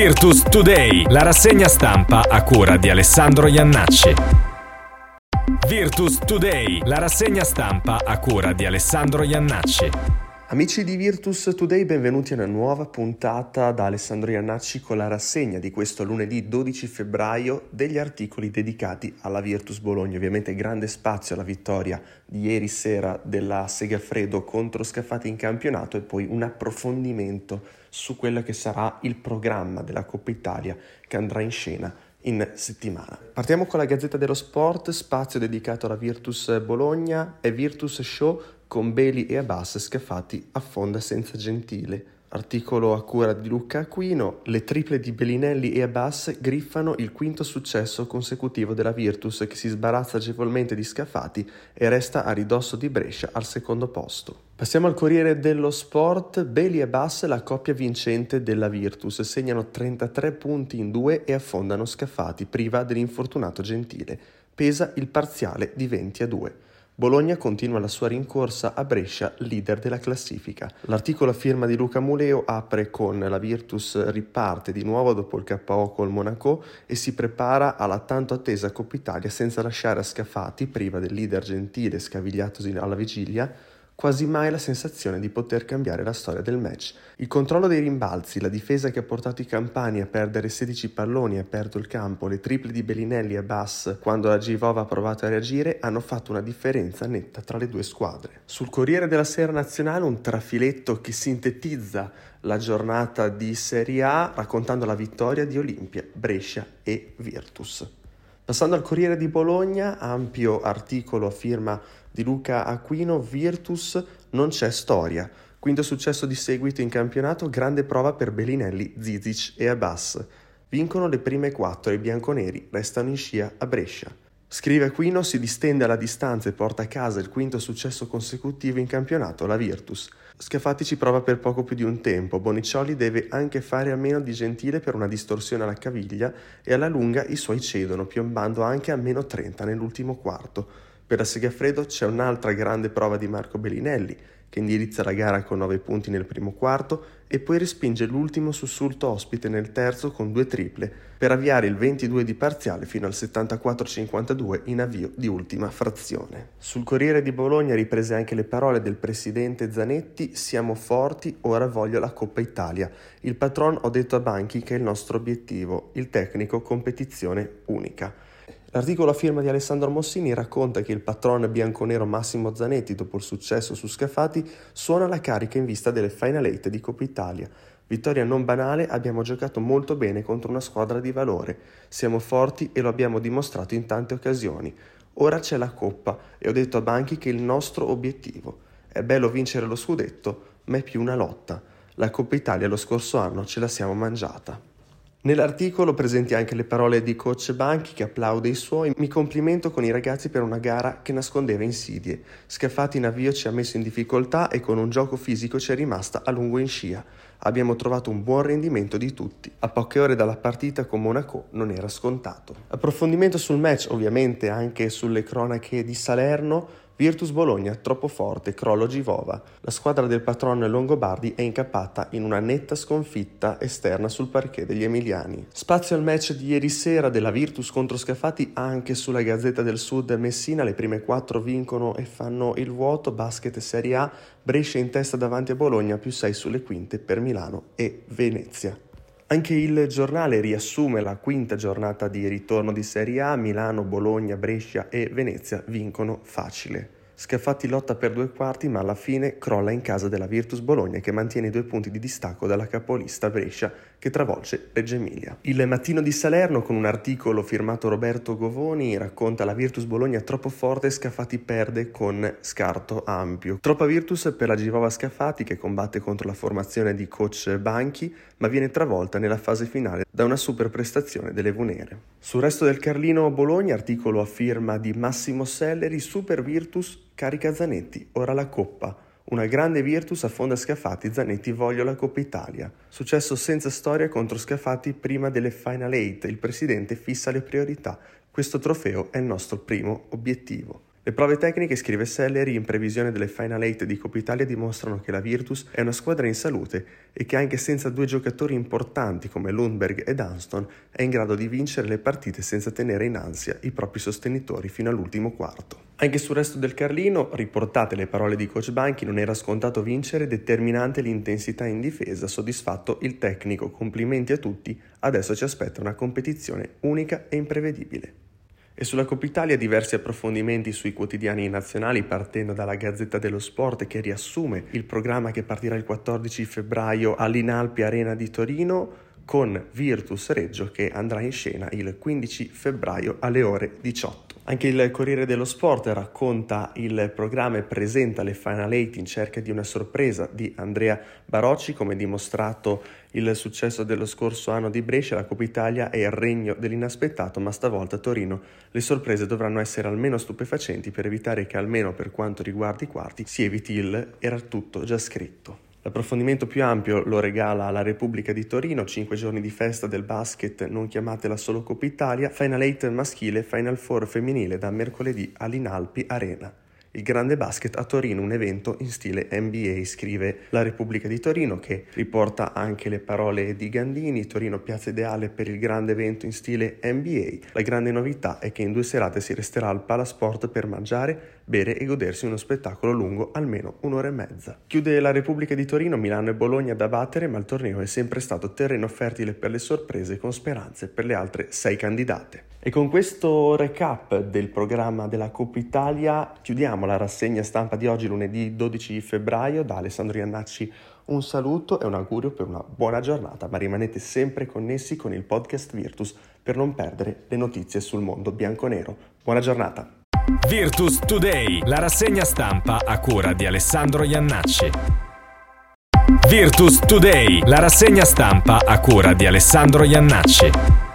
Virtus Today, la rassegna stampa a cura di Alessandro Iannacci. Virtus Today, la rassegna stampa a cura di Alessandro Iannacci. Amici di Virtus Today, benvenuti a una nuova puntata da Alessandro Iannacci con la rassegna di questo lunedì 12 febbraio degli articoli dedicati alla Virtus Bologna. Ovviamente grande spazio alla vittoria di ieri sera della Segafredo contro Scaffati in campionato e poi un approfondimento su quello che sarà il programma della Coppa Italia che andrà in scena in settimana. Partiamo con la Gazzetta dello Sport, spazio dedicato alla Virtus Bologna e Virtus Show con Beli e Abbas scaffati a fonda senza Gentile. Articolo a cura di Luca Aquino, le triple di Bellinelli e Abbas griffano il quinto successo consecutivo della Virtus che si sbarazza agevolmente di Scafati e resta a ridosso di Brescia al secondo posto. Passiamo al Corriere dello Sport, Beli e Abbas la coppia vincente della Virtus, segnano 33 punti in due e affondano Scafati priva dell'infortunato Gentile. Pesa il parziale di 20 a 2. Bologna continua la sua rincorsa a Brescia, leader della classifica. L'articolo a firma di Luca Muleo apre con la Virtus riparte di nuovo dopo il KO col Monaco e si prepara alla tanto attesa Coppa Italia senza lasciare a Scafati, priva del leader gentile scavigliatosi alla vigilia, quasi mai la sensazione di poter cambiare la storia del match. Il controllo dei rimbalzi, la difesa che ha portato i campani a perdere 16 palloni e aperto il campo, le triple di Bellinelli e Bass quando la Givova ha provato a reagire hanno fatto una differenza netta tra le due squadre. Sul Corriere della Sera Nazionale un trafiletto che sintetizza la giornata di Serie A raccontando la vittoria di Olimpia, Brescia e Virtus. Passando al Corriere di Bologna, ampio articolo a firma di Luca Aquino, Virtus non c'è storia. Quinto successo di seguito in campionato, grande prova per Bellinelli, Zizic e Abbas. Vincono le prime quattro e i bianconeri restano in scia a Brescia. Scrive Aquino, si distende alla distanza e porta a casa il quinto successo consecutivo in campionato, la Virtus. Scafati ci prova per poco più di un tempo, Boniccioli deve anche fare a meno di Gentile per una distorsione alla caviglia e alla lunga i suoi cedono, piombando anche a meno 30 nell'ultimo quarto. Per la Segafredo c'è un'altra grande prova di Marco Bellinelli, che indirizza la gara con 9 punti nel primo quarto e poi respinge l'ultimo sussulto ospite nel terzo con due triple per avviare il 22 di parziale fino al 74-52 in avvio di ultima frazione. Sul Corriere di Bologna riprese anche le parole del presidente Zanetti siamo forti, ora voglio la Coppa Italia. Il patron ho detto a Banchi che è il nostro obiettivo, il tecnico competizione unica. L'articolo a firma di Alessandro Mossini racconta che il patron bianconero Massimo Zanetti, dopo il successo su Scafati, suona la carica in vista delle Final 8 di Coppa Italia. Vittoria non banale, abbiamo giocato molto bene contro una squadra di valore. Siamo forti e lo abbiamo dimostrato in tante occasioni. Ora c'è la Coppa e ho detto a Banchi che è il nostro obiettivo. È bello vincere lo scudetto, ma è più una lotta. La Coppa Italia lo scorso anno ce la siamo mangiata. Nell'articolo presenti anche le parole di coach Banchi che applaude i suoi. Mi complimento con i ragazzi per una gara che nascondeva insidie. Scafati in avvio ci ha messo in difficoltà e con un gioco fisico ci è rimasta a lungo in scia. Abbiamo trovato un buon rendimento di tutti. A poche ore dalla partita con Monaco non era scontato. Approfondimento sul match, ovviamente anche sulle cronache di Salerno. Virtus Bologna troppo forte, crollo Givova. La squadra del patron Longobardi è incappata in una netta sconfitta esterna sul parquet degli emiliani. Spazio al match di ieri sera della Virtus contro Scafati anche sulla Gazzetta del Sud Messina, le prime quattro vincono e fanno il vuoto, basket Serie A, Brescia in testa davanti a Bologna, più 6 sulle quinte per Milano e Venezia. Anche il giornale riassume la quinta giornata di ritorno di Serie A, Milano, Bologna, Brescia e Venezia vincono facile. Scafatti lotta per due quarti ma alla fine crolla in casa della Virtus Bologna che mantiene i due punti di distacco dalla capolista Brescia che travolge Reggio Emilia. Il mattino di Salerno con un articolo firmato Roberto Govoni racconta la Virtus Bologna troppo forte Scafati perde con scarto ampio. Troppa Virtus per la Givova Scafati che combatte contro la formazione di coach Banchi ma viene travolta nella fase finale da una super prestazione delle Vunere. Sul resto del Carlino Bologna articolo a firma di Massimo Selleri Super Virtus Carica Zanetti, ora la Coppa. Una grande Virtus affonda Scafati, Zanetti voglio la Coppa Italia. Successo senza storia contro Scafati prima delle Final 8, il presidente fissa le priorità. Questo trofeo è il nostro primo obiettivo. Le prove tecniche, scrive Selleri, in previsione delle Final 8 di Coppa Italia dimostrano che la Virtus è una squadra in salute e che anche senza due giocatori importanti come Lundberg e Dunston è in grado di vincere le partite senza tenere in ansia i propri sostenitori fino all'ultimo quarto. Anche sul resto del Carlino, riportate le parole di coach Banchi, non era scontato vincere, determinante l'intensità in difesa, soddisfatto il tecnico, complimenti a tutti, adesso ci aspetta una competizione unica e imprevedibile. E sulla Coppa Italia diversi approfondimenti sui quotidiani nazionali partendo dalla Gazzetta dello Sport che riassume il programma che partirà il 14 febbraio all'Inalpi Arena di Torino con Virtus Reggio che andrà in scena il 15 febbraio alle ore 18. Anche il Corriere dello Sport racconta il programma e presenta le Final Eight in cerca di una sorpresa di Andrea Barocci, come dimostrato il successo dello scorso anno di Brescia, la Coppa Italia è il regno dell'inaspettato, ma stavolta a Torino le sorprese dovranno essere almeno stupefacenti per evitare che almeno per quanto riguarda i quarti si eviti il era tutto già scritto. L'approfondimento più ampio lo regala la Repubblica di Torino, 5 giorni di festa del basket, non chiamatela solo Coppa Italia, Final 8 maschile, Final 4 femminile da mercoledì all'Inalpi Arena. Il grande basket a Torino, un evento in stile NBA, scrive la Repubblica di Torino, che riporta anche le parole di Gandini. Torino piazza ideale per il grande evento in stile NBA. La grande novità è che in due serate si resterà al Palasport per mangiare, bere e godersi uno spettacolo lungo almeno un'ora e mezza. Chiude la Repubblica di Torino, Milano e Bologna da battere, ma il torneo è sempre stato terreno fertile per le sorprese con speranze per le altre sei candidate. E con questo recap del programma della Coppa Italia chiudiamo la rassegna stampa di oggi, lunedì 12 febbraio. Da Alessandro Iannacci un saluto e un augurio per una buona giornata, ma rimanete sempre connessi con il podcast Virtus per non perdere le notizie sul mondo bianconero. Buona giornata! Virtus Today, la rassegna stampa a cura di Alessandro Iannacci. Virtus Today, la rassegna stampa a cura di Alessandro Iannacci.